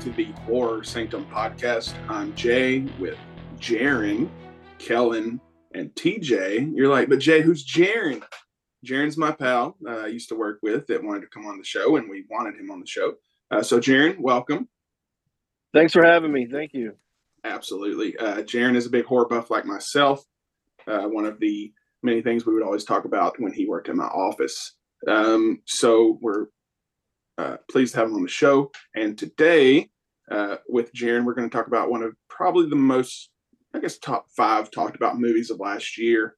and welcome back to the Horror Sanctum podcast. I'm Jay with Jeran, Kelan, and TJ. You're like, but Jay, who's Jeran? Jeran's my pal. Uh, I used to work with that wanted to come on the show, and we wanted him on the show. Uh, so, Jeran, welcome. Thanks for having me. Thank you. Absolutely. Uh, Jeran is a big horror buff like myself. Uh, one of the many things we would always talk about when he worked in my office. Um, so we're uh, pleased to have him on the show. And today, uh, with Jeran, we're going to talk about one of probably the most, I guess, top five talked about movies of last year,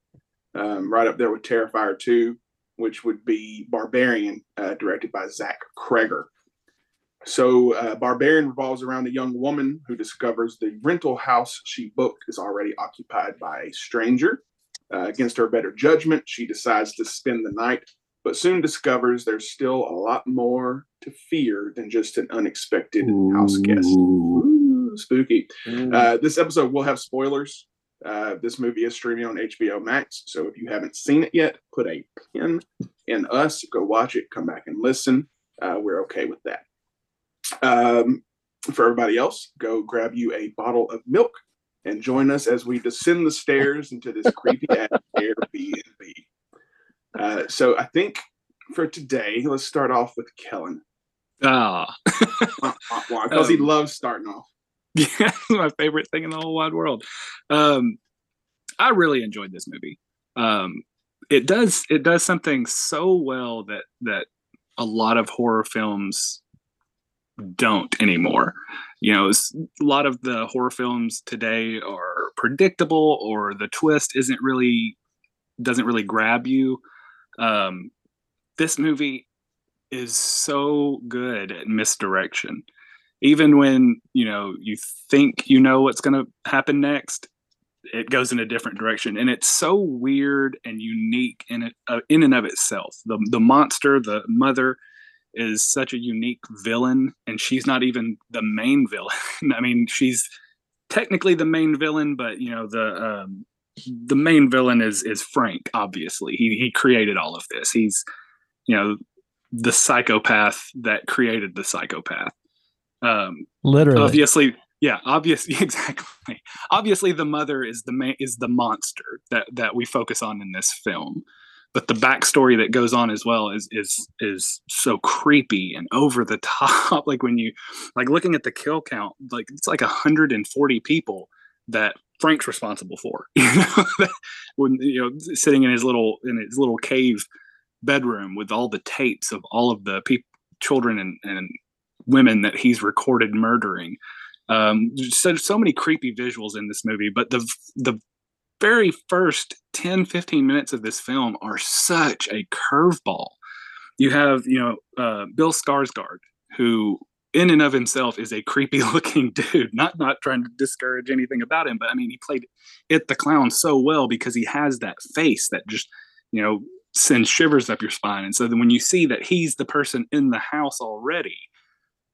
um, right up there with Terrifier 2, which would be Barbarian, uh, directed by Zach Cregger. So, uh, Barbarian revolves around a young woman who discovers the rental house she booked is already occupied by a stranger. Uh, against her better judgment, she decides to spend the night, but soon discovers there's still a lot more to fear than just an unexpected Ooh. house guest. Ooh, spooky. Mm. Uh, this episode will have spoilers. Uh, this movie is streaming on HBO Max, so if you haven't seen it yet, put a pin in us. Go watch it. Come back and listen. Uh, we're okay with that. Um, for everybody else, go grab you a bottle of milk and join us as we descend the stairs into this creepy Airbnb. Uh, so I think for today, let's start off with Kelan. Ah, because um, he loves starting off. Yeah, my favorite thing in the whole wide world. Um, I really enjoyed this movie. Um, it does it does something so well that that a lot of horror films don't anymore. You know, a lot of the horror films today are predictable, or the twist isn't really doesn't really grab you. Um, this movie is so good at misdirection. Even when you know you think you know what's going to happen next, it goes in a different direction, and it's so weird and unique in it uh, in and of itself. The the monster, the mother, is such a unique villain, and she's not even the main villain. I mean, she's technically the main villain, but you know the um, the main villain is is Frank. Obviously, he he created all of this. He's you know the psychopath that created the psychopath. Um, Literally, obviously, yeah, obviously, exactly. Obviously, the mother is the main is the monster that that we focus on in this film but the backstory that goes on as well is is is so creepy and over the top like when you like looking at the kill count like it's like 140 people that frank's responsible for you know when you know sitting in his little in his little cave bedroom with all the tapes of all of the people children and, and women that he's recorded murdering um so, so many creepy visuals in this movie but the the very first 10, 15 minutes of this film are such a curveball. You have, you know, uh, Bill Skarsgård, who in and of himself is a creepy looking dude. Not not trying to discourage anything about him, but I mean, he played it the clown so well because he has that face that just, you know, sends shivers up your spine. And so then when you see that he's the person in the house already,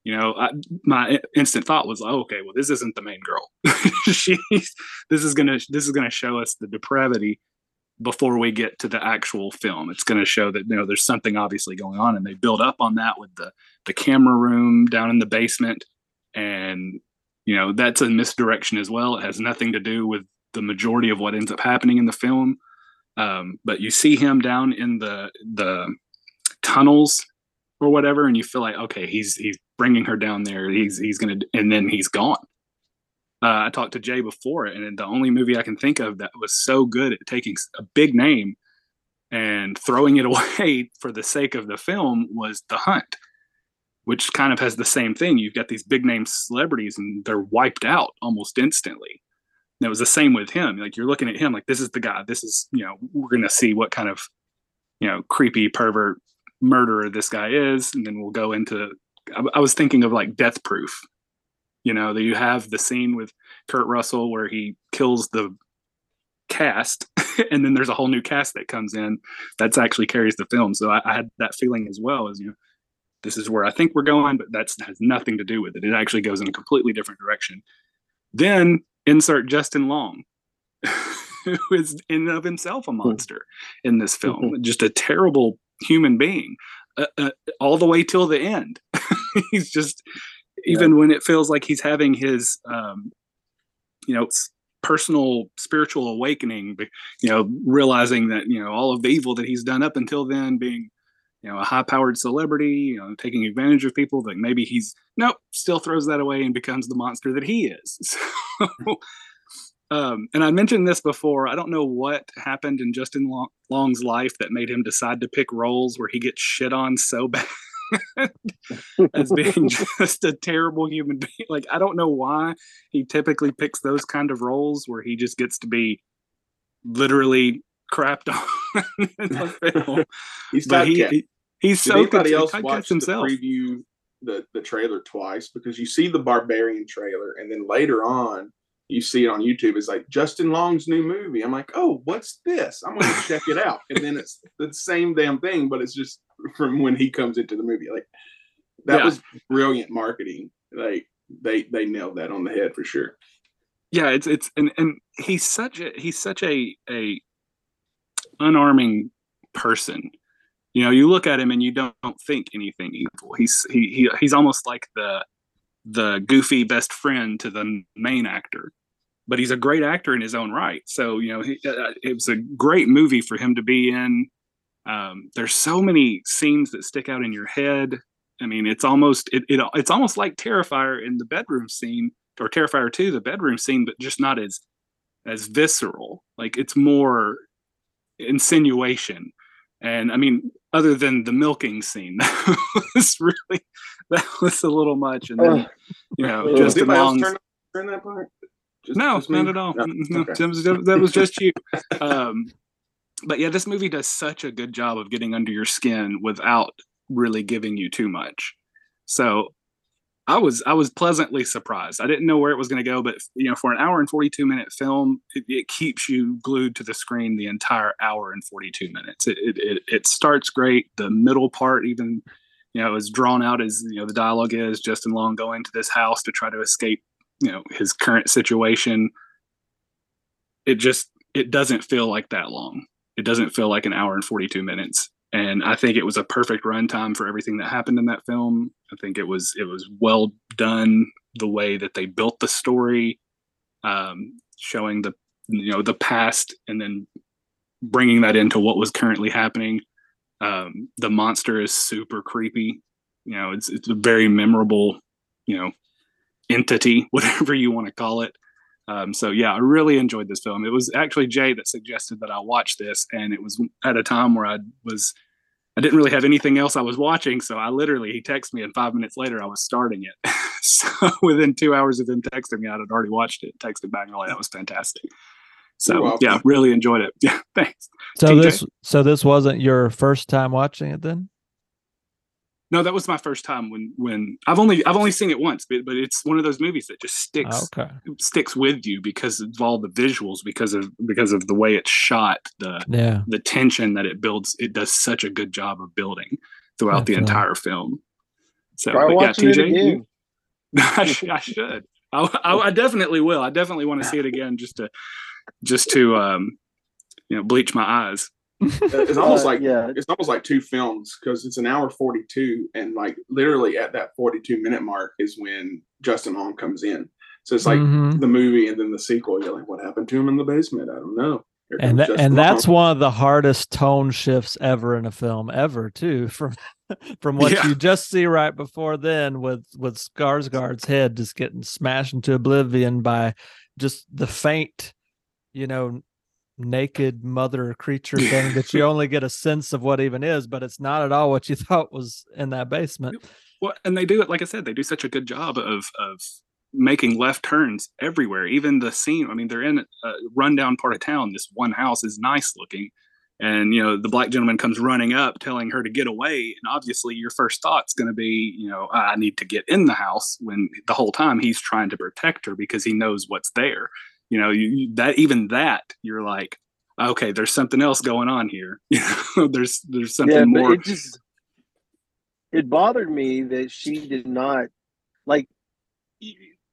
you know I, my instant thought was oh, okay well this isn't the main girl she's this is gonna this is gonna show us the depravity before we get to the actual film it's gonna show that you know there's something obviously going on and they build up on that with the the camera room down in the basement and you know that's a misdirection as well it has nothing to do with the majority of what ends up happening in the film um, but you see him down in the the tunnels or whatever and you feel like okay he's he's bringing her down there. He's he's gonna, and then he's gone. Uh, I talked to Jay before, it, and the only movie I can think of that was so good at taking a big name and throwing it away for the sake of the film was The Hunt, which kind of has the same thing. You've got these big name celebrities, and they're wiped out almost instantly. And it was the same with him. Like you're looking at him, like this is the guy. This is you know we're gonna see what kind of you know creepy pervert murderer this guy is, and then we'll go into I, I was thinking of like Death Proof. You know, that you have the scene with Kurt Russell where he kills the cast, and then there's a whole new cast that comes in that's actually carries the film. So I, I had that feeling as well as you know, this is where I think we're going, but that has nothing to do with it. It actually goes in a completely different direction. Then insert Justin Long, who is in and of himself a monster in this film, just a terrible human being, uh, uh, all the way till the end. he's just even when it feels like he's having his um you know personal spiritual awakening you know realizing that you know all of the evil that he's done up until then being you know a high powered celebrity you know taking advantage of people that maybe he's nope still throws that away and becomes the monster that he is. So um and i mentioned this before i don't know what happened in justin Long- long's life that made him decide to pick roles where he gets shit on so bad as being just a terrible human being. Like I don't know why he typically picks those kind of roles where he just gets to be literally crapped on in the film. He's But he, he- he's Did so anybody else watch himself. the preview, the the trailer twice? Because you see the Barbarian trailer, and then later on, you see it on YouTube. It's like Justin Long's new movie. I'm like, oh, what's this? I'm gonna check it out. And then it's the same damn thing, but it's just from when he comes into the movie. Like that Yeah. was brilliant marketing. Like they they nailed that on the head for sure. yeah it's it's and and he's such a he's such a a unarming person you know you look at him and you don't, don't think anything evil he's he, he he's almost like the the goofy best friend to the main actor but he's a great actor in his own right so you know he, uh, it was a great movie for him to be in um, there's so many scenes that stick out in your head i mean it's almost it, it it's almost like terrifier in the bedroom scene or Terrifier 2, the bedroom scene, but just not as as visceral. Like it's more insinuation. And I mean, other than the milking scene, that was really that was a little much. And then Ugh. you know, Ugh. Did Justin anybody else turn, turn that part? Just- no, just not at all. No, No, okay. that, was, that was just you. Um, but yeah, this movie does such a good job of getting under your skin without really giving you too much. So I was I was pleasantly surprised. I didn't know where it was going to go, but you know, for an hour and forty two minute film, it, it keeps you glued to the screen the entire hour and forty two minutes. It, it it it starts great. The middle part even you know as drawn out as you know the dialogue is. Justin Long going to this house to try to escape you know his current situation it just it doesn't feel like that long. It doesn't feel like an hour and 42 minutes. And i think it was a perfect runtime for everything that happened in that film. I think it was it was well done the way that they built the story um, showing the you know the past and then bringing that into what was currently happening. Um, the monster is super creepy. You know it's it's a very memorable you know entity whatever you want to call it um, so yeah, I really enjoyed this film. It was actually Jay that suggested that I watch this, and it was at a time where I was I didn't really have anything else I was watching, so I literally he texted me, and five minutes later I was starting it. so within two hours of him texting me, I had already watched it. Texted back and like, that was fantastic. So yeah, really enjoyed it. Yeah, thanks. So TJ? this so this wasn't your first time watching it then? No, that was my first time when when I've only I've only seen it once, but but it's one of those movies that just sticks Okay. sticks with you because of all the visuals, because of because of the way it's shot, the Yeah. the tension that it builds it does such a good job of building throughout the entire film so Try but yeah it tj again. I, sh- I should I, I, I definitely will i definitely want to see it again just to just to um you know bleach my eyes It's almost Uh, like yeah. it's almost like two films because it's an hour 42 and like literally at that 42 minute mark is when justin long comes in so it's like Mhm. the movie and then the sequel you're like what happened to him in the basement i don't know Here and that, Justin and that's Long. one of the hardest tone shifts ever in a film ever too from from what Yeah. you just see right before then with with Skarsgård's head just getting smashed into oblivion by just the faint you know naked mother creature thing that you only get a sense of what even is but it's not at all what you thought was in that basement. Well and they do it like i said they do such a good job of of making left turns everywhere even the scene i mean they're in a rundown part of town this one house is nice looking and you know the black gentleman comes running up telling her to get away and obviously your first thought's going to be you know i need to get in the house when the whole time he's trying to protect her because he knows what's there you know you, you- that even that you're like okay there's something else going on here you know there's there's something yeah, more it just it bothered me that she did not like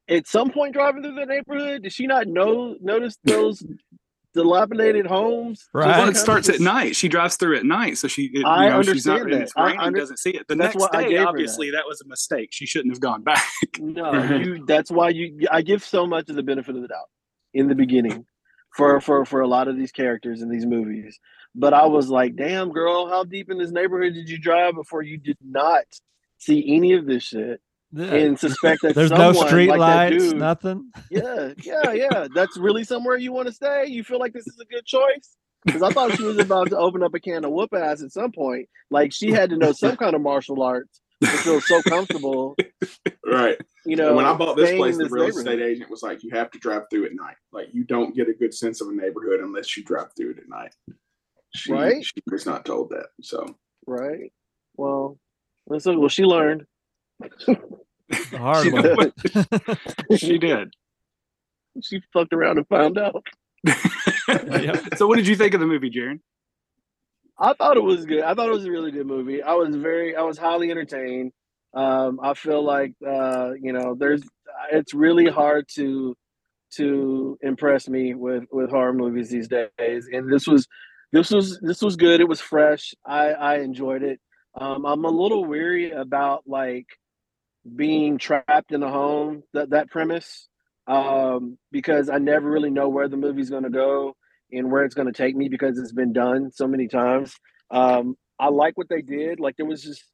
at some point driving through the neighborhood. Did she not know notice those dilapidated homes. Right. Well, it starts at night. She drives through at night, so she, it, you I know, she's not understand that. it's I raining, under- doesn't see it. The That's next I day, gave her that. obviously, that. was a mistake. She shouldn't have gone back. No, you. That's why you. I give so much of the benefit of the doubt in the beginning, for for for a lot of these characters in these movies. But I was like, damn, girl, how deep in this neighborhood did you drive before you did not see any of this shit Yeah. and suspect that There's no someone street like lights, dude- nothing. Yeah, yeah, yeah. That's really somewhere you want to stay. You feel like this is a good choice. Because I thought she was about to open up a can of whoop ass at some point. Like she had to know some kind of martial arts to feel so comfortable. Right. You know, And when I bought this place, in the real estate agent was like, "You have to drive through at night. Like you don't get a good sense of a neighborhood unless you drive through it at night." She, Right. She was not told that. So Right. Well, so well, she learned. Hard She one. did. she did. she fucked around and found out. So, what did you think of the movie, Jeran? I thought it was good. I thought it was a really good movie. I was very, I was highly entertained. Um, I feel like, uh, you know, there's, it's really hard to, to impress me with with horror movies these days. And this was, this was, this was good. It was fresh. I I enjoyed it. Um, I'm a little weary about like being trapped in a home. That that premise, um, because I never really know where the movie's going to go and where it's going to take me because it's been done so many times. Um, I like what they did. Like there was just,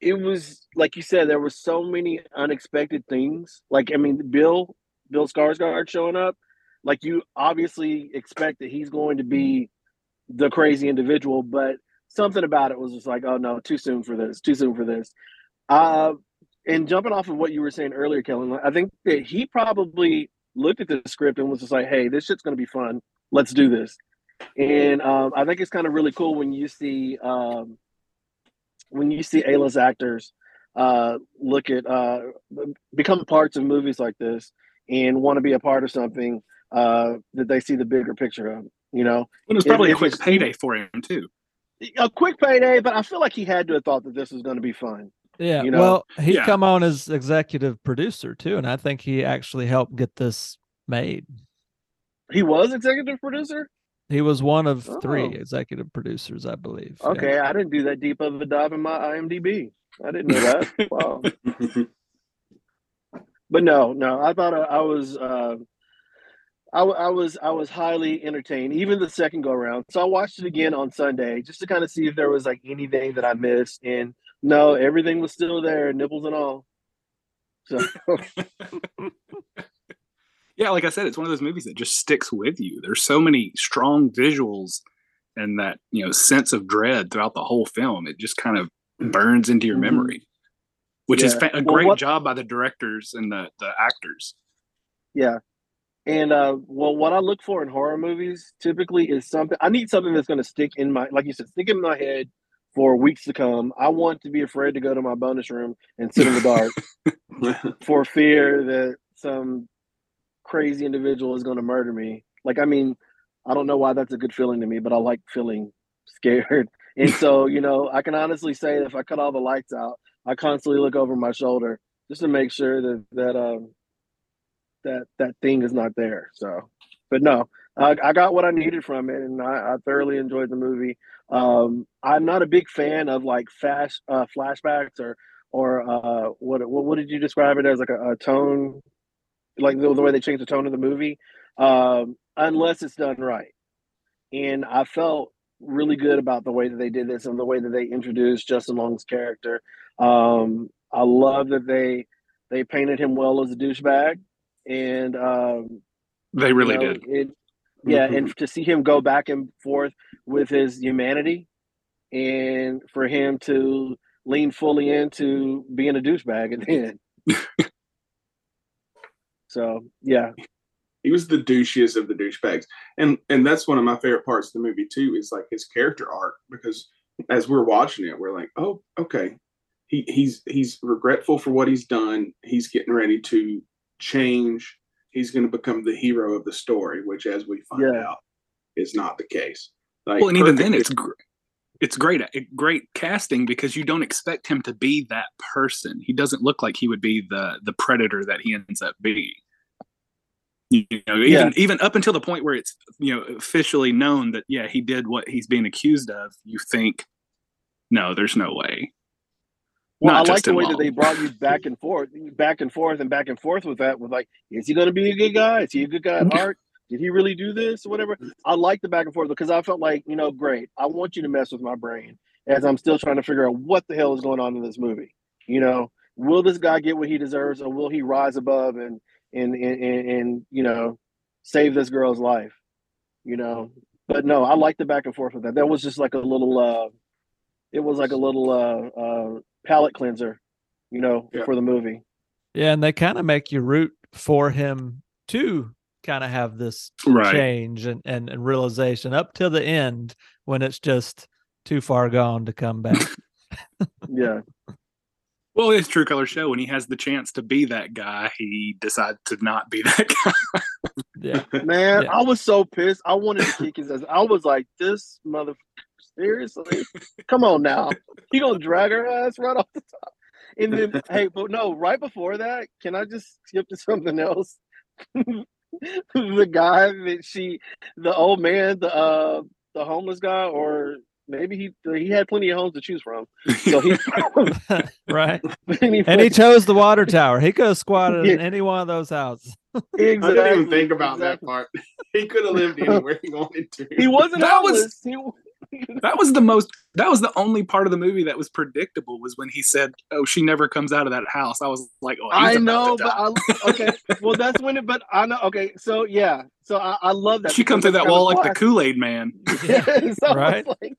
it was like you said, there were so many unexpected things. Like I mean, Bill, Bill Skarsgård showing up. Like you obviously expect that he's going to be the crazy individual, but something about it was just like, oh no, too soon for this, too soon for this. Uh, and jumping off of what you were saying earlier, Kelan, I think that he probably looked at the script and was just like, hey, this shit's going to be fun let's do this. And um, I think it's kind of really cool when you see um, when you see A-list actors uh, look at uh, become parts of movies like this and want to be a part of something uh, that they see the bigger picture of. You know, It was probably if a quick payday for him too. a quick payday, but I feel like he had to have thought that this was going to be fun. Yeah. You know? well, he Yeah. come on as executive producer too, and I think he actually helped get this made. He was executive producer. He was one of three executive producers, I believe. yeah. Okay, I didn't do that deep of a dive in my IMDb. I didn't know that. wow. but no, no, I thought I, I was, uh, I, w- I was, I was highly entertained, even the second go around. So I watched it again on Sunday just to kind of see if there was like anything that I missed, and no, everything was still there, nipples and all. So Yeah, like I said, it's one of those movies that just sticks with you. There's so many strong visuals and that you know sense of dread throughout the whole film. It just kind of burns into your Mhm. memory, which is fa- a Well, great what- job by the directors and the the actors. yeah, and uh, well, what I look for in horror movies typically is something. I need something that's going to stick in my, like you said, stick in my head for weeks to come. I want to be afraid to go to my bonus room and sit in the dark. for fear that some crazy individual is going to murder me. Like, I mean, I don't know why that's a good feeling to me, but I like feeling scared. And so, you know, I can honestly say that if I cut all the lights out, I constantly look over my shoulder just to make sure that that um that that thing is not there. So, but no, I, I got what I needed from it, and I, I thoroughly enjoyed the movie. Um, I'm not a big fan of like fast uh, flashbacks or or uh, what, what what did you describe it as like a, a tone, like the, the way they changed the tone of the movie, um, unless it's done right. And I felt really good about the way that they did this and the way that they introduced Justin Long's character. Um, I love that they they painted him well as a douchebag, and um, They really you know, did. It, yeah, and to see him go back and forth with his humanity, and for him to lean fully into being a douchebag at the end. so yeah, he was the douchiest of the douchebags. And and that's one of my favorite parts of the movie too is like his character arc because as we're watching it we're like oh okay. He he's he's regretful for what he's done. He's getting ready to change. He's going to become the hero of the story which as we find Yeah. out is not the case. Like well, and even then, it's gr- it's great uh, great casting because you don't expect him to be that person. He doesn't look like he would be the the predator that he ends up being. You know, even Yeah. even up until the point where it's you know officially known that yeah he did what he's being accused of, you think, no, there's no way. Well, Not I like the way that they brought you back and forth, back and forth, and back and forth with that. With like, is he going to be a good guy? Is he a good guy at heart? Did he really do this or whatever? I like the back and forth because I felt like, you know, great. I want you to mess with my brain as I'm still trying to figure out what the hell is going on in this movie. You know, will this guy get what he deserves, or will he rise above and and and and, and you know, save this girl's life? You know, but no, I like the back and forth with that. That was just like a little. uh It was like a little uh uh palate cleanser, you know, Yeah. for the movie. Yeah, and they kind of make you root for him to kind of have this Right. change and, and, and realization up till the end when it's just too far gone to come back. Yeah. Well, it's True Color show when he has the chance to be that guy, he decides to not be that guy. yeah. Man, Yeah. I was so pissed. I wanted to kick his ass. I was like, this mother seriously? Come on now. You gonna drag her ass right off the top. And then hey, but no, right before that, can I just skip to something else? the guy that she the old man, the uh the homeless guy, or maybe he he had plenty of homes to choose from. So he right. and he, And he chose the water tower. He could have squatted in any one of those houses. I didn't even think about that part. He could have lived anywhere he wanted to. He wasn't That was- homeless. He, that was the most that was the only part of the movie that was predictable was when he said, Oh, she never comes out of that house. I was like, Oh, I know, but. I, okay. Well, that's when it. But I know. Okay, so yeah, so I, I love that. she because come through that wall like the classic. Kool-Aid man. Yes, I was Right. like,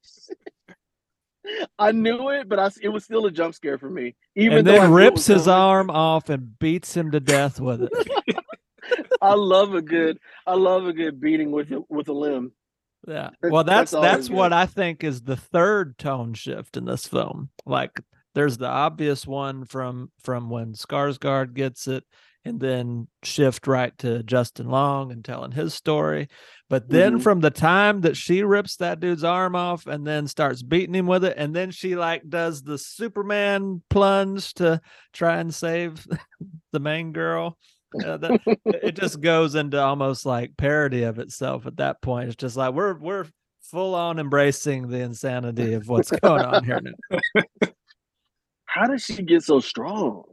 I knew it, but I, it was still a jump scare for me. Even and though I then knew rips his coming. arm off and beats him to death with it. I love a good. I love a good beating with with a limb. Yeah. Well, that's that's that's, what. I think is the third tone shift in this film. Like there's the obvious one from from when Skarsgård gets it and then shift right to Justin Long and telling his story. But then Mhm. from the time that she rips that dude's arm off and then starts beating him with it and then she like does the Superman plunge to try and save the main girl. Uh, that, it just goes into almost like parody of itself at that point. It's just like we're we're full on embracing the insanity of what's going on here now. How did she get so strong?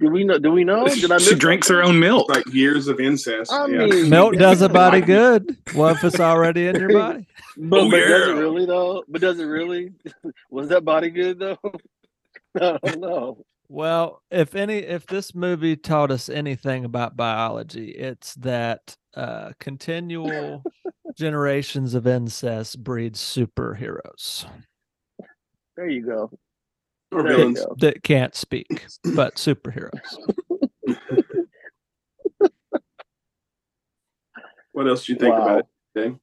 Do we know? Do we know? Did I? she drinks her own milk. like years of incest. I yeah. mean, Milk does a body good. What if it's already in your body? But, Oh, but does it really though? But does it really? Was that body good though? I don't know. Well, if any, if this movie taught us anything about biology, it's that uh, continual generations of incest breeds superheroes There you go. Or villains. go. that can't speak, but superheroes. What else do you think Wow. about it, Dave?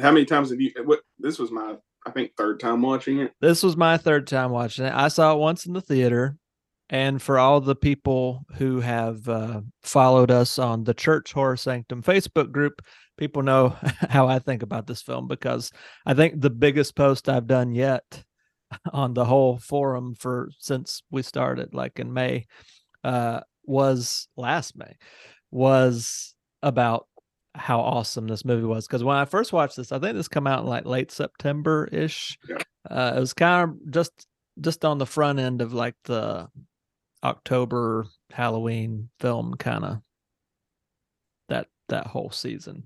How many times have you? What this was my, I think, third time watching it. This was my third time watching it. I saw it once in the theater. And for all the people who have uh, followed us on the Church Horror Sanctum Facebook group, people know how I think about this film because I think the biggest post I've done yet on the whole forum for since we started, like in May, uh, was last May, was about how awesome this movie was. Because when I first watched this, I think this come out in like late September ish. Yeah. Uh, it was kind of just just on the front end of like the October Halloween film kind of that that whole season.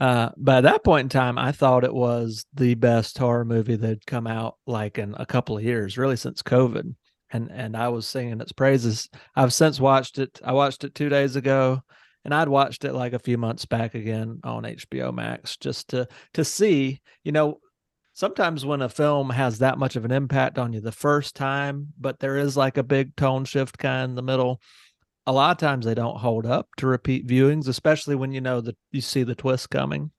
Uh, by that point in time, I thought it was the best horror movie that'd come out like in a couple of years, really since COVID. And and I was singing its praises. I've since watched it. I watched it two days ago, and I'd watched it like a few months back again on HBO Max just to to see, you know, sometimes when a film has that much of an impact on you the first time, but there is like a big tone shift kind of in the middle, a lot of times they don't hold up to repeat viewings, especially when you know that you see the twist coming.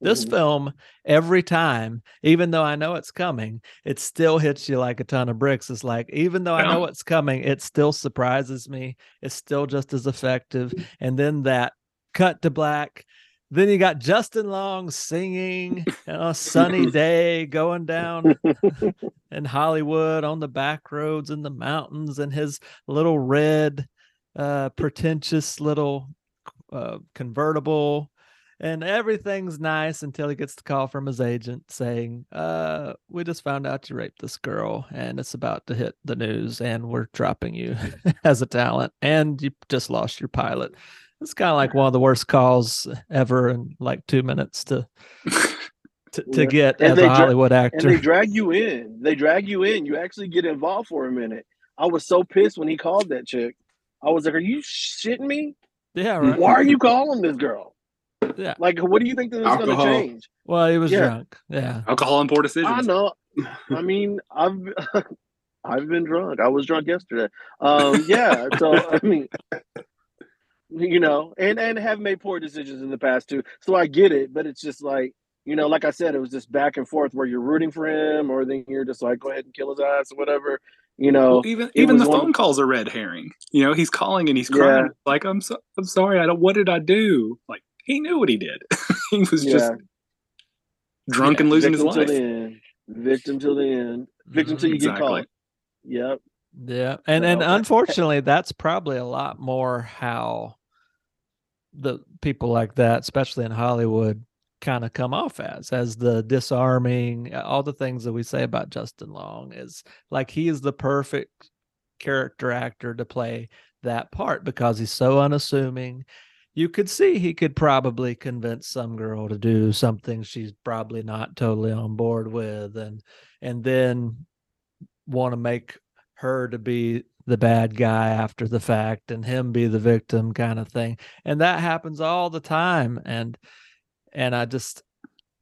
This Mhm. film, every time, even though I know it's coming, it still hits you like a ton of bricks. It's like, even though I know Yeah. what's coming, it still surprises me. It's still just as effective. And then that cut to black. Then you got Justin Long singing on a sunny day, going down in Hollywood on the back roads in the mountains, and his little red, uh, pretentious little uh, convertible, and everything's nice until he gets the call from his agent saying, "Uh, we just found out you raped this girl, and it's about to hit the news, and we're dropping you as a talent, and you just lost your pilot." It's kind of like one of the worst calls ever in like two minutes to to, to Yeah. get And as they a dra- Hollywood and they drag you in. They drag you in. You actually get involved for a minute. I was so pissed when he called that chick. I was like, "Are you shitting me? yeah, right. Why are you calling this girl? Yeah. Like, what do you think that is going to change?" Well, he was Yeah. drunk. Yeah. Alcohol and poor decisions. I know. I mean, I've I've been drunk. I was drunk yesterday. Um, yeah. So I mean, you know, and and have made poor decisions in the past too. So I get it, but it's just like you know, like I said, it was just back and forth where you're rooting for him, or then you're just like, go ahead and kill his ass or whatever. You know, Well, even even the was one- phone calls are red herring. You know, he's calling and he's crying Yeah. like, "I'm so I'm sorry. I don't. What did I do?" Like he knew what he did. he was just Yeah. drunk and losing his victim till the end. Victim till the end. Victim till you get Exactly. caught. Yep. Yeah, and and unfortunately, that's probably a lot more how the people like that, especially in Hollywood, kind of come off as as the disarming. All the things that we say about Justin Long is like he is the perfect character actor to play that part because he's so unassuming. You could see he could probably convince some girl to do something she's probably not totally on board with, and and then want to make her to be the bad guy after the fact and him be the victim kind of thing. And that happens all the time. And and i just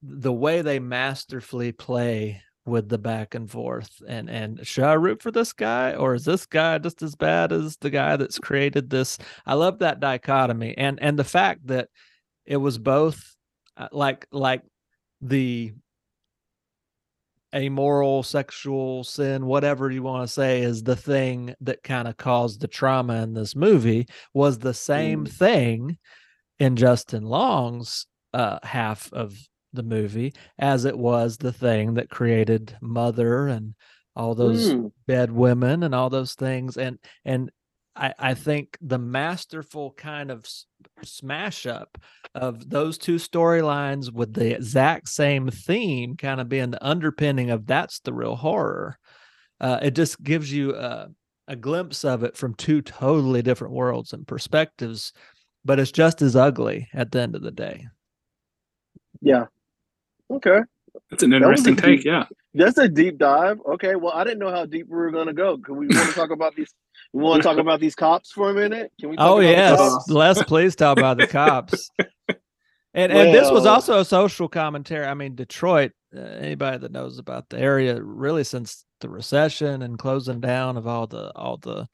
the way they masterfully play with the back and forth. And and should i root for this guy or is this guy just as bad as the guy that's created this? I love that dichotomy. And and the fact that it was both uh, like like the amoral sexual sin whatever you want to say is the thing that kind of caused the trauma in this movie was the same Mm. thing in Justin Long's uh half of the movie as it was the thing that created mother and all those Mm. bed women and all those things and and I, I think the masterful kind of s- smash up of those two storylines with the exact same theme kind of being the underpinning of that's the real horror. Uh, it just gives you a, a glimpse of it from two totally different worlds and perspectives, but it's just as ugly at the end of the day. Yeah. Okay. That's an was a interesting deep- take. Yeah. That's a deep dive. Okay. Well, I didn't know how deep we were going to go. Can we want to talk about these? We want to talk about these cops for a minute? Can we? Talk Oh yes? Les, please talk about the cops. And and this was also a social commentary. I mean, Detroit. Uh, anybody that knows about the area, really, since the recession and closing down of all the all the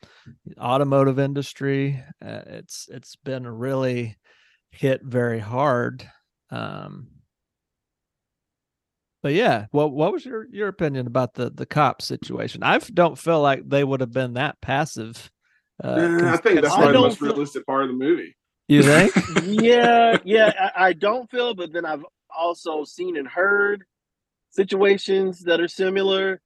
automotive industry, uh, it's it's been really hit very hard. Um, but yeah, what what was your your opinion about the the cop situation? I don't feel like they would have been that passive. Uh, Uh, I think that's I the don't most feel- realistic part of the movie. you think? yeah, yeah. I, I don't feel, but then I've also seen and heard situations that are similar.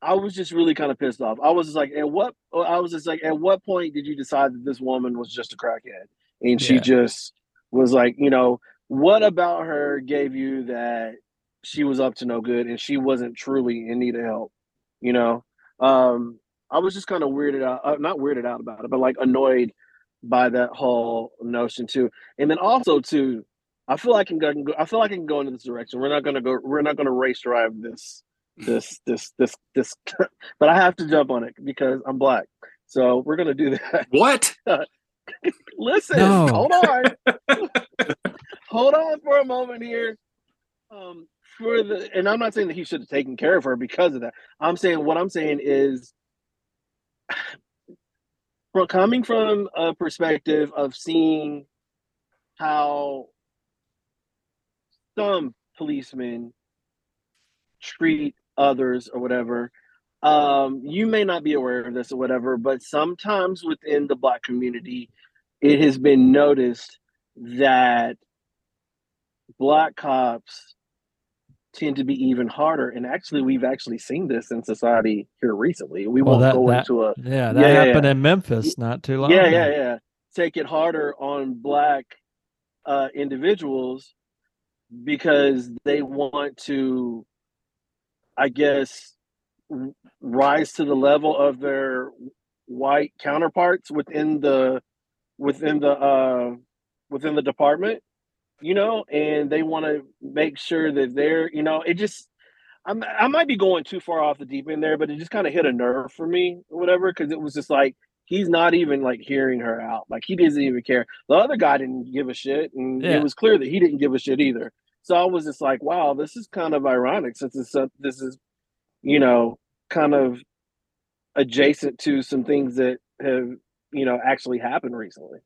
I was just really kind of pissed off. I was just like, at what? I was just like, at what point did you decide that this woman was just a crackhead, and she Yeah. just was like, you know, what about her gave you that she was up to no good and she wasn't truly in need of help? You know, um, I was just kind of weirded out, uh, not weirded out about it, but like annoyed by that whole notion too. And then also too, I feel like I can go. I feel like I can go into this direction. We're not gonna go. We're not gonna race drive this, this, this, this, this. but I have to jump on it because I'm black. So we're gonna do that. What? Listen, No. hold on, hold on for a moment here. Um, for the, and I'm not saying that he should have taken care of her because of that. I'm saying what I'm saying is, from coming from a perspective of seeing how some policemen treat others or whatever. Um, you may not be aware of this or whatever, but sometimes within the black community, it has been noticed that black cops tend to be even harder. And actually, we've actually seen this in society here recently. We Well, won't that- go that- into a Yeah, that Yeah, happened yeah. in Memphis not too long yeah, ago. yeah, yeah. Take it harder on black uh, individuals because they want to, I guess, rise to the level of their white counterparts within the within the uh, within the department, you know, and they want to make sure that they're, you know, it just. I'm, I might be going too far off the deep end there, but it just kind of hit a nerve for me, or whatever, because it was just like he's not even like hearing her out. Like he doesn't even care. The other guy didn't give a shit, and Yeah. it was clear that he didn't give a shit either. So I was just like, wow, this is kind of ironic since it's some- this is, you know, kind of adjacent to some things that have you know actually happened recently.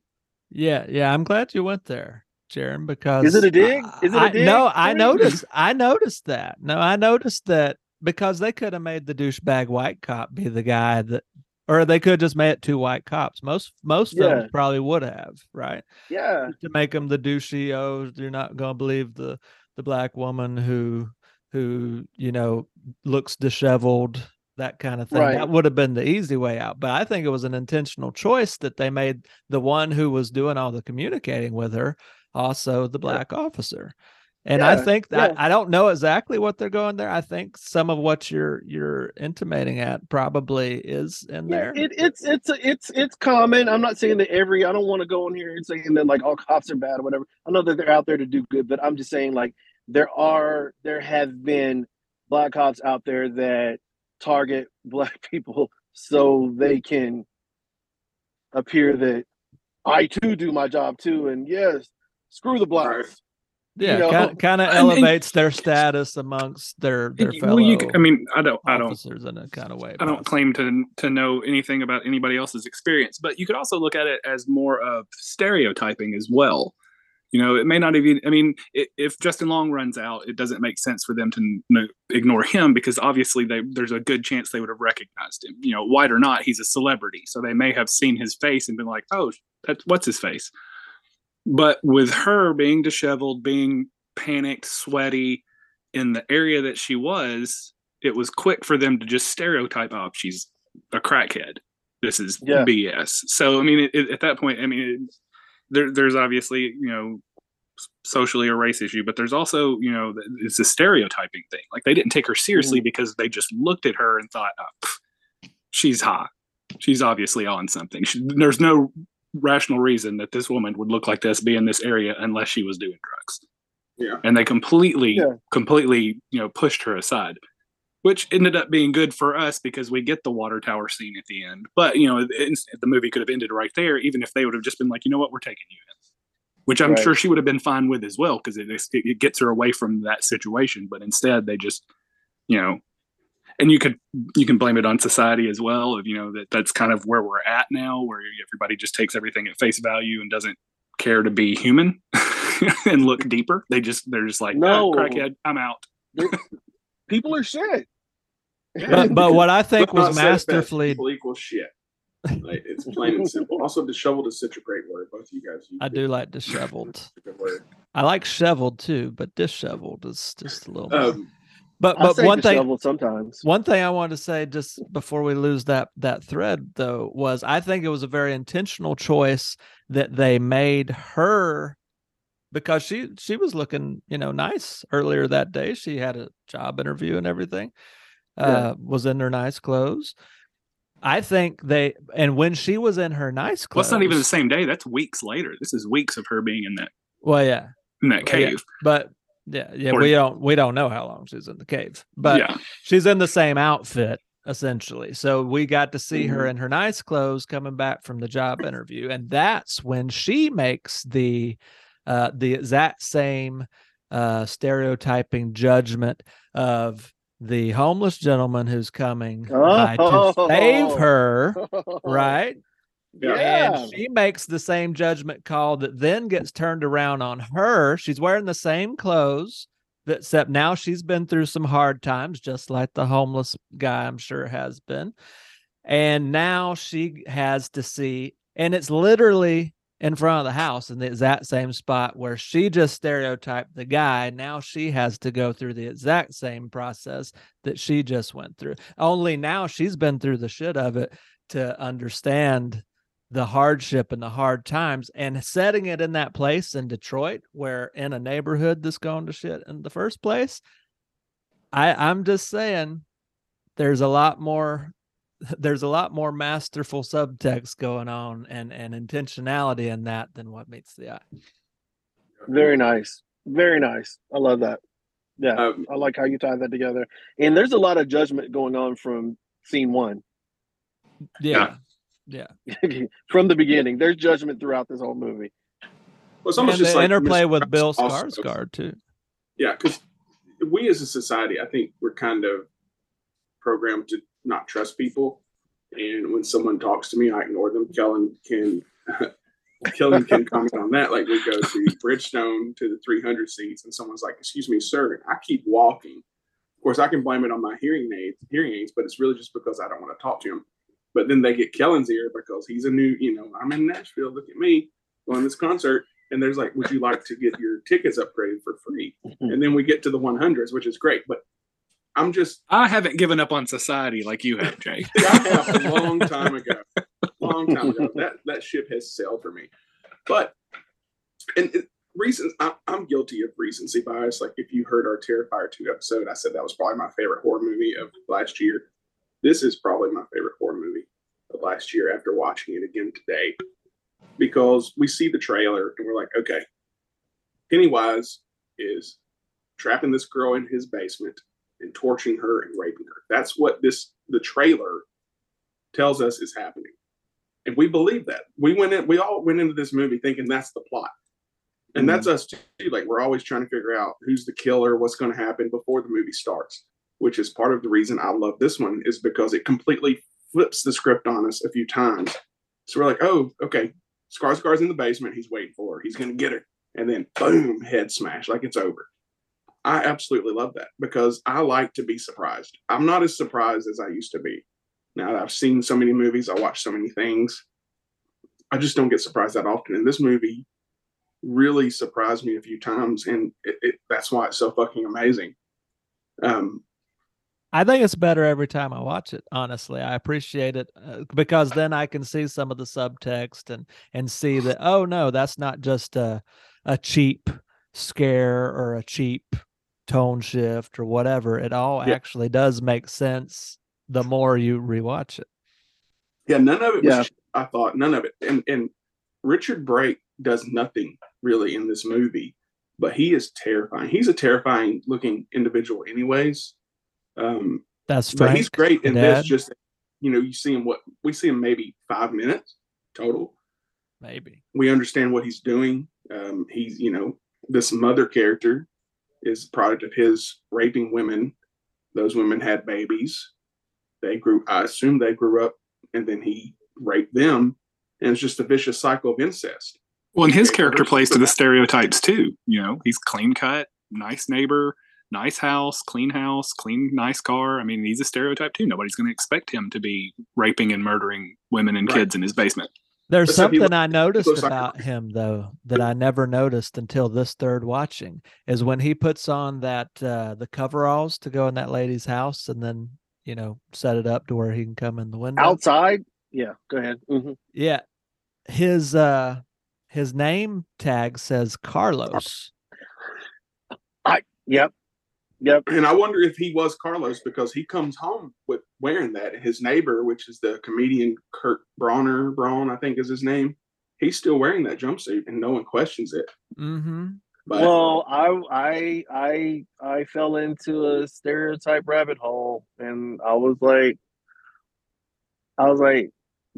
Yeah, yeah. I'm glad you went there, Jeran, because Is it a dig? Is it a dig No, I noticed. I noticed that. No, I noticed that because they could have made the douchebag white cop be the guy that, or they could have just made it two white cops. Most most Yeah. films probably would have, right? Yeah, to make them the douchey. Oh, you're not gonna believe the the black woman who who you know looks disheveled, that kind of thing. Right. That would have been the easy way out. But I think it was an intentional choice that they made the one who was doing all the communicating with her also the black officer. And I think that yeah. I don't know exactly what they're going there. I think some of what you're you're intimating at probably is in Yeah, there. it, it's it's it's it's common. I'm not saying that every. I don't want to go in here and saying that like all cops are bad or whatever. I know that they're out there to do good, but I'm just saying like there are there have been black cops out there that target black people so they can appear that I too do my job too, and yes, screw the blacks. yeah, know, kind, kind of and- and- elevates their status amongst their their Y- fellow well, you, c- I mean, I don't, I don't, officers in a kind of way. I don't possibly. claim to to know anything about anybody else's experience, but you could also look at it as more of stereotyping as well. You know, it may not even. I mean, i if Justin Long runs out, it doesn't make sense for them to n- ignore him because obviously they, there's a good chance they would have recognized him. You know, white or not, he's a celebrity, so they may have seen his face and been like, "Oh, that's what's his face." But with her being disheveled, being panicked, sweaty in the area that she was, it was quick for them to just stereotype, "Oh, she's a crackhead. This is Yeah. BS." So, I mean, it, at that point, I mean, it, there, there's obviously you know socially a race issue, but there's also you know it's a stereotyping thing. Like they didn't take her seriously mm. because they just looked at her and thought, oh, pff, "She's hot. She's obviously on something." She, there's no rational reason that this woman would look like this, be in this area, unless she was doing drugs Yeah. and they completely Yeah. completely you know pushed her aside which ended up being good for us because we get the water tower scene at the end but you know it, it- the movie could have ended right there even if they would have just been like you know what we're taking you in which i'm Right. sure she would have been fine with as well because it, it, it gets her away from that situation but instead they just you know and you could you can blame it on society as well of you know that that's kind of where we're at now where everybody just takes everything at face value and doesn't care to be human and look deeper they just they're just like no No. crackhead i'm out People are shit. But but what I think was said it best, masterfully people equal shit. Like, it's plain and simple. Also, disheveled is such a great word. Both of you guys. use I do like disheveled. A good word. I like shoveled too, but disheveled is just a little. Um, but I but one thing sometimes. one thing I wanted to say just before we lose that that thread though was I think it was a very intentional choice that they made her because she she was looking you know nice earlier that day. She had a job interview and everything. Uh, was in her nice clothes. I think they and when she was in her nice well clothes, it's not even the same day that's weeks later this is weeks of her being in that Well, yeah, in that Well, yeah. cave but yeah, yeah, Or- we don't we don't know how long she's in the cave, but yeah she's in the same outfit essentially. So we got to see her Mm-hmm. in her nice clothes coming back from the job interview, and that's when she makes the uh, the exact same uh, stereotyping judgment of the homeless gentleman who's coming by to save Oh. her, right? Yeah. And she makes the same judgment call that then gets turned around on her. She's wearing the same clothes, except now she's been through some hard times, just like the homeless guy, I'm sure, has been. And now she has to see, and it's literally in front of the house in the exact same spot where she just stereotyped the guy. Now she has to go through the exact same process that she just went through. Only now she's been through the shit of it to understand the hardship and the hard times and setting it in that place in Detroit where in a neighborhood that's going to shit in the first place. I I'm just saying there's a lot more there's a lot more masterful subtext going on and and intentionality in that than what meets the eye. Very nice. Very nice. I love that. Yeah. Um, I like how you tie that together. And there's a lot of judgment going on from scene one. Yeah. Yeah. from the beginning. There's judgment throughout this whole movie. well, it's almost And just the like interplay Mr. with Bill also- Skarsgård too. Yeah, because we as a society, I think we're kind of programmed to not trust people. And when someone talks to me, I ignore them. Kelan can Kelan can comment on that. Like we go to Bridgestone to the 300 seats, and someone's like, "Excuse me, sir," and I keep walking. Of course, I can blame it on my hearing aids, hearing aids, but it's really just because I don't want to talk to him. But then they get Kelan's ear because he's a new, you know, I'm in Nashville. Look at me going this concert. And there's like, would you like to get your tickets upgraded for free? Mm-hmm. And then we get to the 100s, which is great. But I'm just, I haven't given up on society like you have, Jay. I have a long time ago, long time ago. That that ship has sailed for me. But and it, reasons I, I'm guilty of recency bias. Like if you heard our Terrifier two episode, I said that was probably my favorite horror movie of last year. This is probably my favorite horror movie of last year after watching it again today, because we see the trailer and we're like, okay, Pennywise is trapping this girl in his basement and torturing her and raping her. That's what this the trailer tells us is happening. And we believe that. We went in we all went into this movie thinking that's the plot. And that's mm-hmm. us too. Like we're always trying to figure out who's the killer, what's going to happen before the movie starts, which is part of the reason I love this one is because it completely flips the script on us a few times. So we're like, oh, okay, Skarsgård's in the basement. He's waiting for her. He's going to get her. And then boom, head smash, like it's over. I absolutely love that because I like to be surprised. I'm not as surprised as I used to be. Now that I've seen so many movies, I watch so many things. I just don't get surprised that often. And this movie really surprised me a few times, and it, it, that's why it's so fucking amazing. Um, I think it's better every time I watch it. Honestly, I appreciate it uh, because then I can see some of the subtext and and see that oh no, that's not just a a cheap scare or a cheap tone shift or whatever. It all Yeah. actually does make sense the more you rewatch it. Yeah, none of it was Yeah. cheap, I thought none of it. And and Richard Brake does nothing really in this movie, but he is terrifying. He's a terrifying looking individual anyways. Um That's but Frank. he's great in the this dad? just you know, you see him what we see him maybe five minutes total. Maybe. We understand what he's doing. Um he's you know, this mother character is a product of his raping women. Those women had babies. They grew I assume they grew up and then he raped them. And it's just a vicious cycle of incest. Well, and his character plays to the stereotypes too. You know, he's clean cut, nice neighbor, nice house, clean house, clean, nice car. I mean, he's a stereotype too. Nobody's going to expect him to be raping and murdering women and Right. kids in his basement. There's Except he something looks- I noticed looks like about him though that I never noticed until this third watching is when he puts on that uh the coveralls to go in that lady's house and then you know set it up to where he can come in the window. Outside? Yeah, go ahead. hmm Yeah. His uh his name tag says Carlos. I Yep. Yep. And I wonder if he was Carlos because he comes home with wearing that. His neighbor, which is the comedian Kurt Bronner, Braun, I think is his name, he's still wearing that jumpsuit and no one questions it. Mm-hmm. But well, I I I I fell into a stereotype rabbit hole, and I was like, I was like,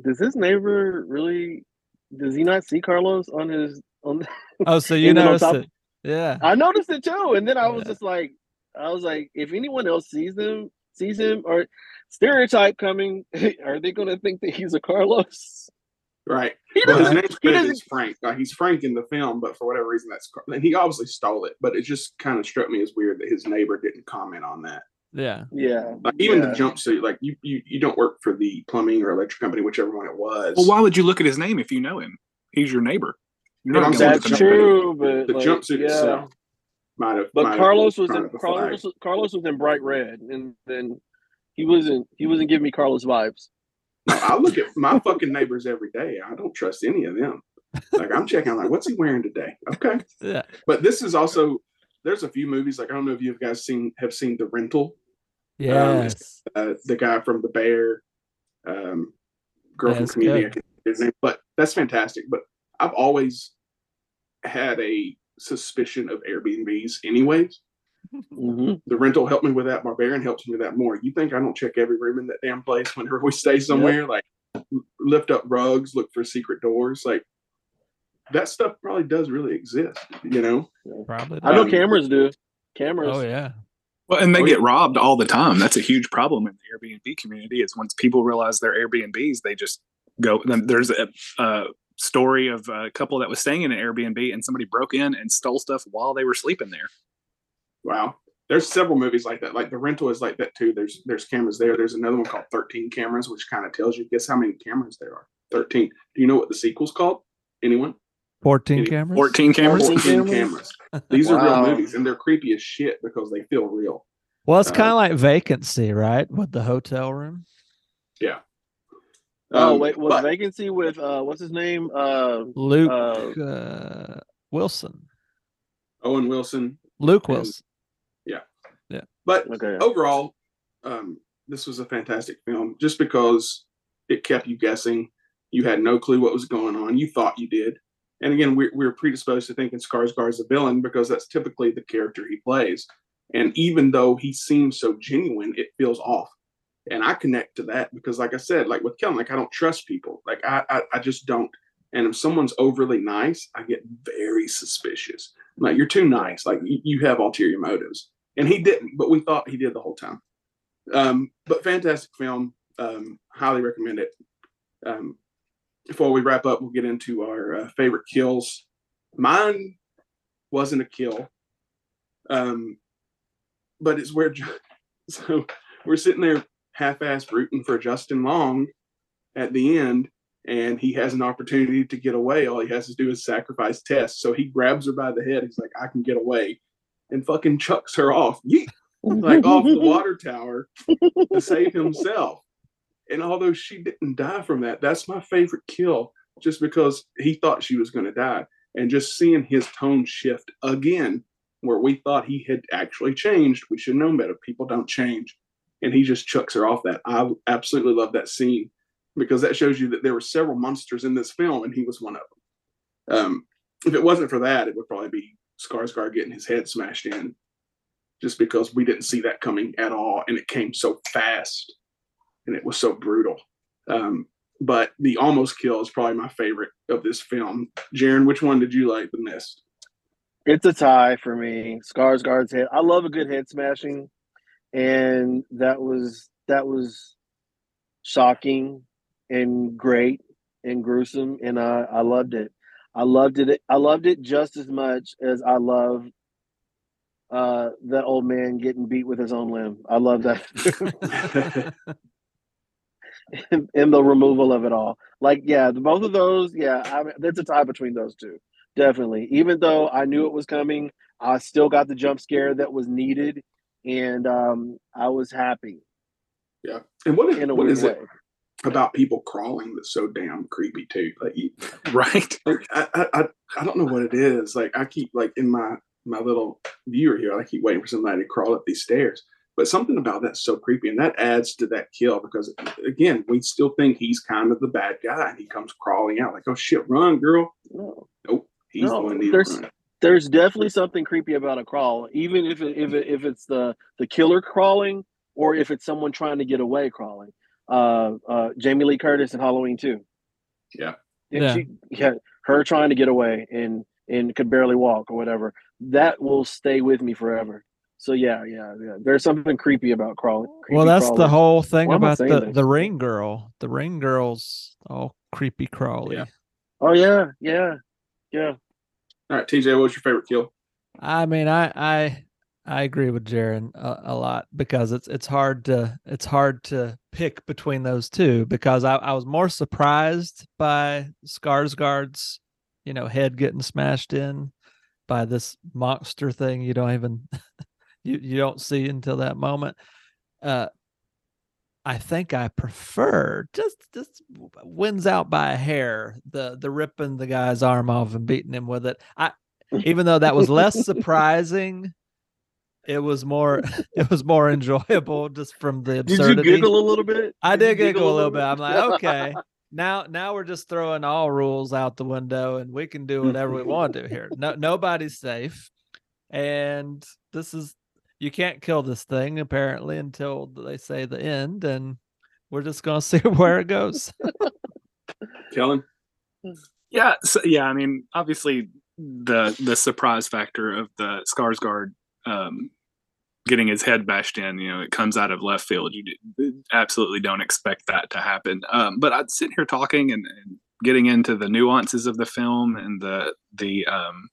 does this neighbor really? Does he not see Carlos on his on? Oh, so you And noticed top- it. Yeah. I noticed it too, and then I was Yeah. just like, I was like, if anyone else sees him, sees him, or stereotype coming, are they going to think that he's a Carlos? right. He Well, his doesn't. name's He credited Frank. Uh, he's Frank in the film, but for whatever reason, that's Car- and he obviously stole it. But it just kind of struck me as weird that his neighbor didn't comment on that. Yeah. Yeah. Like even yeah. the jumpsuit, like you, you, you don't work for the plumbing or electric company, whichever one it was. Well, why would you look at his name if you know him? He's your neighbor. You're But not I'm saying That's at the true, but the like, jumpsuit yeah. itself might have. But might Carlos been was in of flag. Carlos. Carlos was in bright red, and then he wasn't. He wasn't giving me Carlos vibes. I look at my fucking neighbors every day. I don't trust any of them. Like I'm checking, I'm like, what's he wearing today? Okay. Yeah. But this is also there's a few movies like I don't know if you guys seen have seen The Rental, Yes. uh, the guy from The Bear, um, girl Yeah, from it's Community. good. I can't remember his name, but that's fantastic. But I've always had a suspicion of Airbnbs, anyways. hmm The rental helped me with that. Barbarian helps me with that more. You think I don't check every room in that damn place whenever we stay somewhere? Like lift up rugs, look for secret doors. Like that stuff probably does really exist, you know? Probably. I know Um, cameras do. Cameras. Oh yeah. Well, and they Oh, get yeah. robbed all the time. That's a huge problem in the Airbnb community. Is once people realize they're Airbnbs, they just go. then There's a, a story of a couple that was staying in an Airbnb, and somebody broke in and stole stuff while they were sleeping there. Wow. There's several movies like that. Like the rental is like that too. There's there's cameras there. There's another one called 13 cameras, which kind of tells you guess how many cameras there are. 13. Do you know what the sequel's called? Anyone? 14 Any- cameras. Fourteen cameras. 14 14 cameras? cameras. These are Wow. real movies and they're creepy as shit because they feel real. Well, it's Uh, kind of like vacancy, right? With the hotel room. Oh Um, wait, was but- vacancy with uh what's his name? Uh Luke Uh, uh, Wilson. Owen Wilson. Luke Wilson. and- yeah. But okay. overall, um, this was a fantastic film just because it kept you guessing. You had no clue what was going on. You thought you did. And again, we're, we're predisposed to thinking Skarsgård's a villain because that's typically the character he plays. And even though he seems so genuine, it feels off. And I connect to that because, like I said, like with Kelan, like I don't trust people. Like I, I, I just don't. And if someone's overly nice, I get very suspicious. Like you're too nice. Like you, have ulterior motives and he didn't, but we thought he did the whole time. Um, but fantastic film, um, highly recommend it. Um, before we wrap up, we'll get into our uh, favorite kills. Mine wasn't a kill, um, but it's where so we're sitting there half-assed rooting for Justin Long at the end, and he has an opportunity to get away. All he has to do is sacrifice Tess. So he grabs her by the head. He's like, "I can get away." and fucking chucks her off, yeet, like off the water tower to save himself. And although she didn't die from that, that's my favorite kill, just because he thought she was going to die. And just seeing his tone shift again, where we thought he had actually changed, we should know better. People don't change. And he just chucks her off that. I absolutely love that scene because that shows you that there were several monsters in this film, and he was one of them. Um, if it wasn't for that, it would probably be Skarsgård getting his head smashed in, just because we didn't see that coming at all, and it came so fast, and it was so brutal. Um, but the almost kill is probably my favorite of this film. Jeran, which one did you like the best? It's a tie for me. Skarsgård's head. I love a good head smashing, and that was that was shocking and great and gruesome, and I I loved it. I loved it. I loved it just as much as I love uh, that old man getting beat with his own limb. I love that, and, and the removal of it all. Like, yeah, both of those. Yeah, I mean, there's a tie between those two. Definitely. Even though I knew it was coming, I still got the jump scare that was needed, and um, I was happy Yeah. And what is, in a what way. it about people crawling that's so damn creepy too? Like, you, Right. like I, I, I, I don't know what it is. Like I keep like in my my little viewer here, I keep waiting for somebody to crawl up these stairs. But something about that's so creepy, and that adds to that kill because again, we still think he's kind of the bad guy, and he comes crawling out like, "Oh shit, run, girl!" No. Nope, he's No, the one needing there's- to run. There's definitely something creepy about a crawl, even if it, if it, if it's the the killer crawling or if it's someone trying to get away crawling. Uh, uh, Jamie Lee Curtis in Halloween too. Yeah. And Yeah. She, yeah, her trying to get away and and could barely walk or whatever. That will stay with me forever. So yeah, yeah, yeah. There's something creepy about crawling. well, creepy that's the whole thing Why about the this? the ring girl. The ring girl's all creepy crawly. Yeah. Oh yeah, yeah, yeah. All right, TJ, what was your favorite kill? I mean, I I I agree with Jeran a, a lot because it's it's hard to it's hard to pick between those two because I, I was more surprised by Skarsgård's you know head getting smashed in by this monster thing you don't even you you don't see until that moment. Uh, I think I prefer just just wins out by a hair the the ripping the guy's arm off and beating him with it. I even though that was less surprising, it was more it was more enjoyable just from the Did absurdity. you giggle a little bit? I you did giggle a little bit. I'm like, okay, now now we're just throwing all rules out the window and we can do whatever we want to here. No nobody's safe. And this is you can't kill this thing apparently until they say the end and we're just gonna see where it goes. Kelan, Yeah, so, yeah. I mean, obviously, the the surprise factor of the Skarsgård um, getting his head bashed in, you know, it comes out of left field. You d- absolutely don't expect that to happen. Um, but I'd sit here talking and, and getting into the nuances of the film and the the um,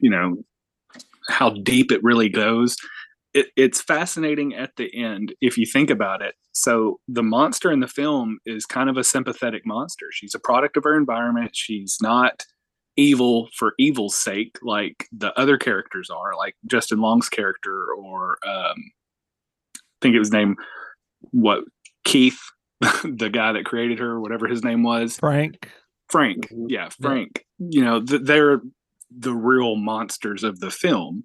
you know how deep it really goes. It, it's fascinating at the end if you think about it. So the monster in the film is kind of a sympathetic monster. She's a product of her environment. She's not evil for evil's sake like the other characters are, like Justin Long's character or um, I think it was named what Keith, the guy that created her, whatever his name was. Frank. Frank. Mhm. Yeah, Frank. You know, th- they're the real monsters of the film.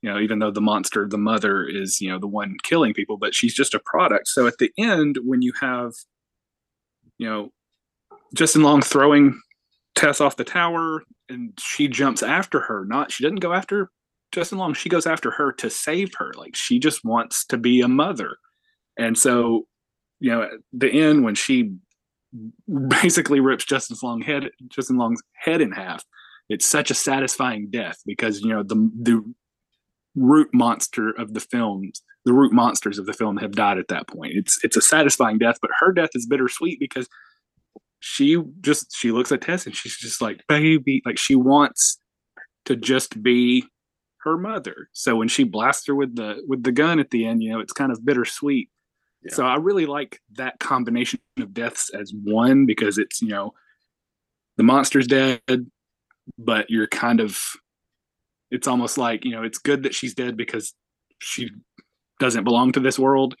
You know, even though the monster, the mother, is you know the one killing people, but she's just a product. So at the end, when you have, you know, Justin Long throwing Tess off the tower, and she jumps after her. Not she doesn't go after Justin Long. She goes after her to save her. Like she just wants to be a mother. And so, you know, at the end when she basically rips Justin Long head Justin Long's head in half. It's such a satisfying death because you know the the root monster of the films, the root monsters of the film have died at that point. It's it's a satisfying death, but her death is bittersweet because she just she looks at Tess and she's just like baby, like she wants to just be her mother. So when she blasts her with the with the gun at the end, you know, it's kind of bittersweet. Yeah. So I really like that combination of deaths as one because it's, you know, the monster's dead, but you're kind of it's almost like, you know, it's good that she's dead because she doesn't belong to this world.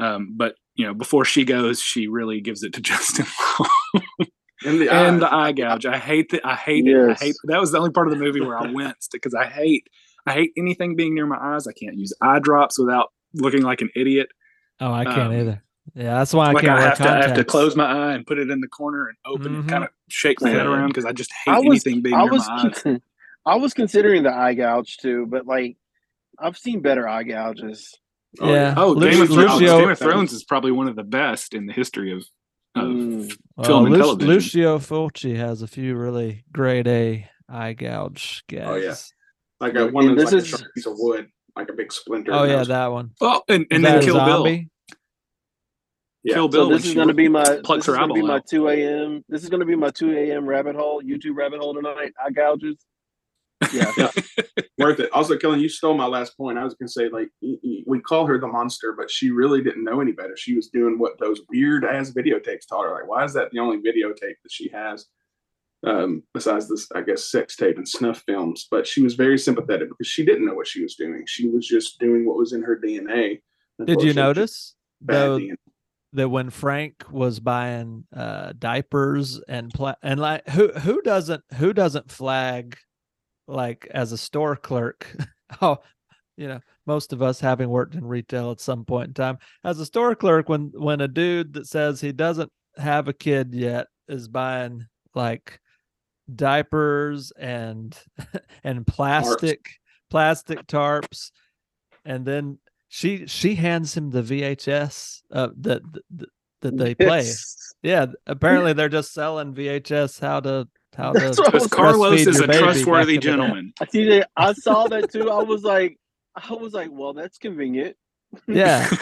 Um, but you know, before she goes, she really gives it to Justin and the and the eye. eye gouge. I hate that. I hate it. I hate that was the only part of the movie where I winced because I hate I hate anything being near my eyes. I can't use eye drops without looking like an idiot. Oh, I can't Um, either. Yeah, that's why I like can't I wear have to I have to close my eye and put it in the corner and open Mhm. and kind of shake my head around because I just hate I was anything being I near was my eyes. con- I was considering the eye gouge too, but like I've seen better eye gouges. Oh, yeah. yeah. Oh, Lu- Game of Thrones. Lucio, Game of Thrones is probably one of the best in the history of, of Mm. uh, film and Lu- television. Lucio Fulci has a few really grade A eye gouge gags. Oh, yeah. Like a one And that's this like a is- sharp piece of wood, like a big splinter. Oh yeah, that one. oh, and, and then Kill Bill. Zombie? Yeah. Kill Bill. So this is going to be my plucks this is going to be my out. two a.m. This is going to be my two a.m. rabbit hole, YouTube rabbit hole tonight. Eye gouges. Yeah, worth it. Also, Kelan, you stole my last point. I was gonna say, like, y- y- we call her the monster, but she really didn't know any better. She was doing what those weird ass videotapes taught her. Like, why is that the only videotape that she has? Um, besides this, I guess, sex tape and snuff films. But she was very sympathetic because she didn't know what she was doing. She was just doing what was in her DNA. Did you notice bad though DNA. That when Frank was buying uh, diapers and pla- and like who who doesn't who doesn't flag like as a store clerk? oh, you know, most of us having worked in retail at some point in time as a store clerk when when a dude that says he doesn't have a kid yet is buying like diapers and and plastic plastic tarps and then she she hands him the VHS uh, that that that they play. Yes. Yeah, apparently they're just selling VHS how to how That's to Because Carlos is a trustworthy in the day. gentleman. I see that. I saw that too. I was like, I was like, well, that's convenient. Yeah.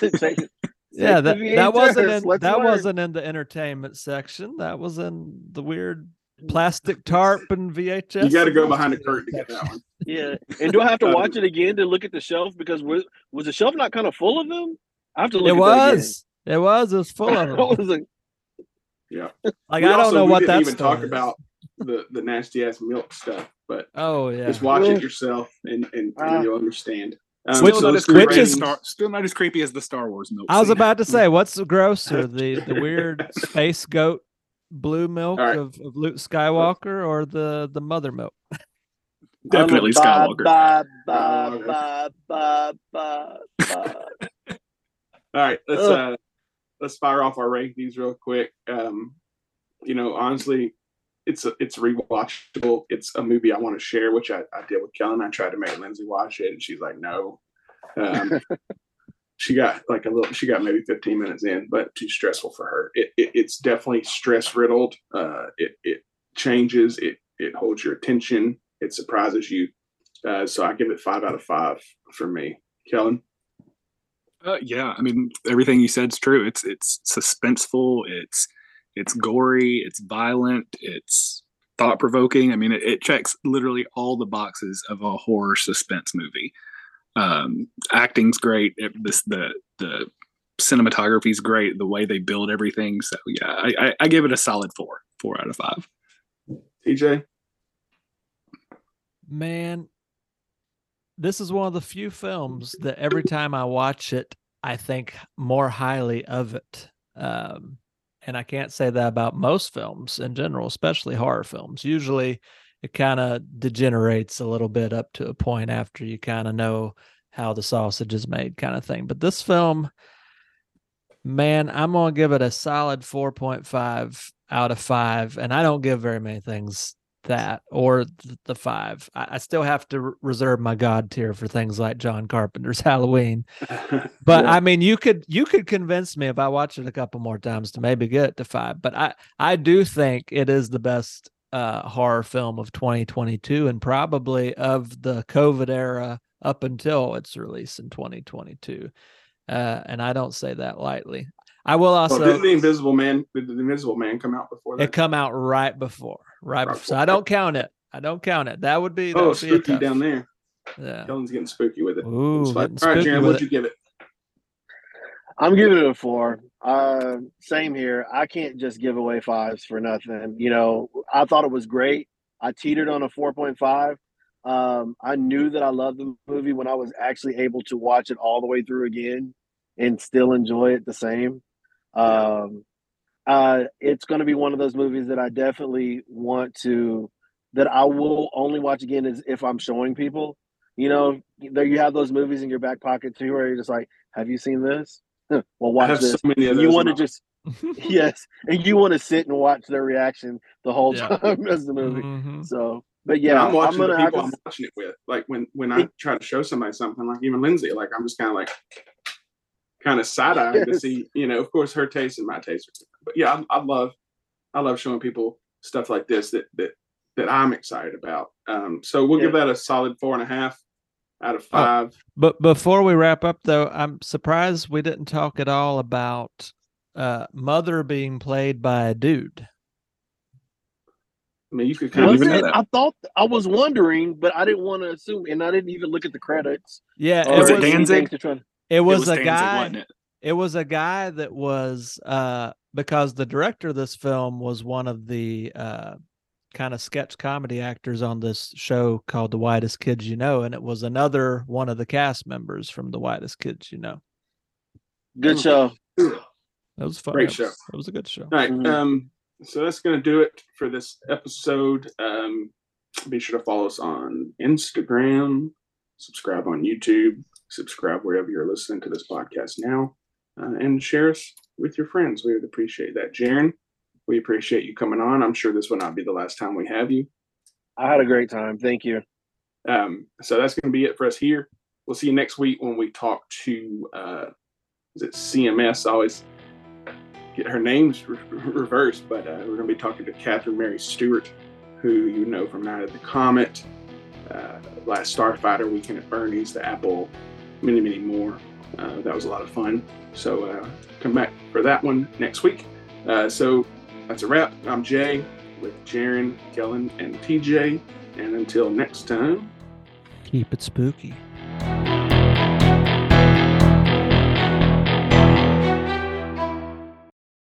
Yeah, that, that wasn't in let's that work. wasn't in the entertainment section. That was in the weird plastic tarp and VHS. You got to go behind the curtain to get that one. Yeah, and do I have to watch it again to look at the shelf because was, was the shelf not kind of full of them? I have to look. It at that again. was. It was. It was full of I them. was like, Like We I don't also- know we what didn't that even talk is. about the the nasty ass milk stuff, but Oh yeah. just watch Well- it yourself and and, and you'll understand. Um, Which- so Still not, as creepy which as is- Star, still not as creepy as the Star Wars milk. I was scene. about to say, what's grosser, the the weird space goat blue milk All right. of, of Luke Skywalker or the the mother milk? definitely Skywalker. ba, ba, ba. All right, let's uh let's fire off our rankings real quick. Um, you know, honestly, it's a, it's rewatchable. It's a movie I want to share, which I, I did with Kelan. I tried to make Lindsay watch it, and she's like, no. Um, she got like a little. She got maybe 15 minutes in, but too stressful for her. It, it it's definitely stress riddled. Uh, it it changes. It it holds your attention. It surprises you. Uh, so I give it five out of five for me. Kelan. Uh, yeah, I mean everything you said is true. It's it's suspenseful. It's it's gory. It's violent. It's thought provoking. I mean, it, it checks literally all the boxes of a horror suspense movie. Um, acting's great. It, this the the cinematography's great. The way they build everything. So yeah, I, I, I give it a solid four. Four out of five. TJ. Man, this is one of the few films that every time I watch it, I think more highly of it. Um, and I can't say that about most films in general, especially horror films. Usually it kind of degenerates a little bit up to a point after you kind of know how the sausage is made, kind of thing. But this film, man, I'm going to give it a solid 4.5 out of 5. And I don't give very many things that or the five. I, I still have to reserve my god tier for things like John Carpenter's Halloween. But Yeah. I mean, you could you could convince me if I watch it a couple more times to maybe get it to five. But I I do think it is the best uh, horror film of 2022 and probably of the COVID era up until its release in 2022. Uh, and I don't say that lightly. I will Well, also didn't the Invisible Man? Did the Invisible Man come out before that? it come out right before, right Right before. So. I don't count it. I don't count it. That would be that oh, would be spooky tough- down there. Yeah. Kelan's getting spooky with it. Ooh, It's fine. getting All right, spooky what'd it. you give it? I'm giving it a four. Uh, same here. I can't just give away fives for nothing. You know, I thought it was great. I teetered on a 4.5. Um, I knew that I loved the movie when I was actually able to watch it all the way through again and still enjoy it the same. Um, uh, it's going to be one of those movies that I definitely want to, that I will only watch again is if I'm showing people. You know, there you have those movies in your back pocket too, where you're just like, "Have you seen this? Well, I watch have this." so many of those. you want to just yes, and you want to sit and watch their reaction the whole Yeah. time as the movie. Mhm. So, but And yeah, I'm watching gonna the people to- I'm watching it with. Like when when I try to show somebody something, like even Lindsay, like I'm just kind of like kind of side eyeing to see, you know, of course her taste and my taste are different. But yeah, I, I love I love showing people stuff like this that that that I'm excited about. Um, so we'll give that a solid four and a half out of Oh. five. But before we wrap up, though, I'm surprised we didn't talk at all about uh, Mother being played by a dude. I mean, you could kind don't of Was even know it? that. I thought I was wondering, but I didn't want to assume, and I didn't even look at the credits. Yeah, or Was it Danzig? to try to- It was, a Danzig, guy. wasn't it? It was a guy that was uh because the director of this film was one of the uh kind of sketch comedy actors on this show called The Whitest Kids You Know, and it was another one of the cast members from The Whitest Kids You Know. Good show. That was fun. Great show. was- It was a good show. All right. Mhm. Um, so that's going to do it for this episode. Um, be sure to follow us on Instagram, subscribe on YouTube, subscribe wherever you're listening to this podcast now, uh, and share us with your friends. We would appreciate that. Jeran, we appreciate you coming on. I'm sure this will not be the last time we have you. I had a great time. Thank you. Um, so that's going to be it for us here. We'll see you next week when we talk to, uh, is it CMS? I always get her names re- reversed, but uh, we're going to be talking to Catherine Mary Stewart, who you know from Night of the Comet, uh, Last Starfighter, Weekend at Bernie's, The Apple, many, many more. Uh, that was a lot of fun. So uh, come back for that one next week. Uh, so that's a wrap. I'm Jay with Jeran, Kelan, and TJ. And until next time, Keep it spooky.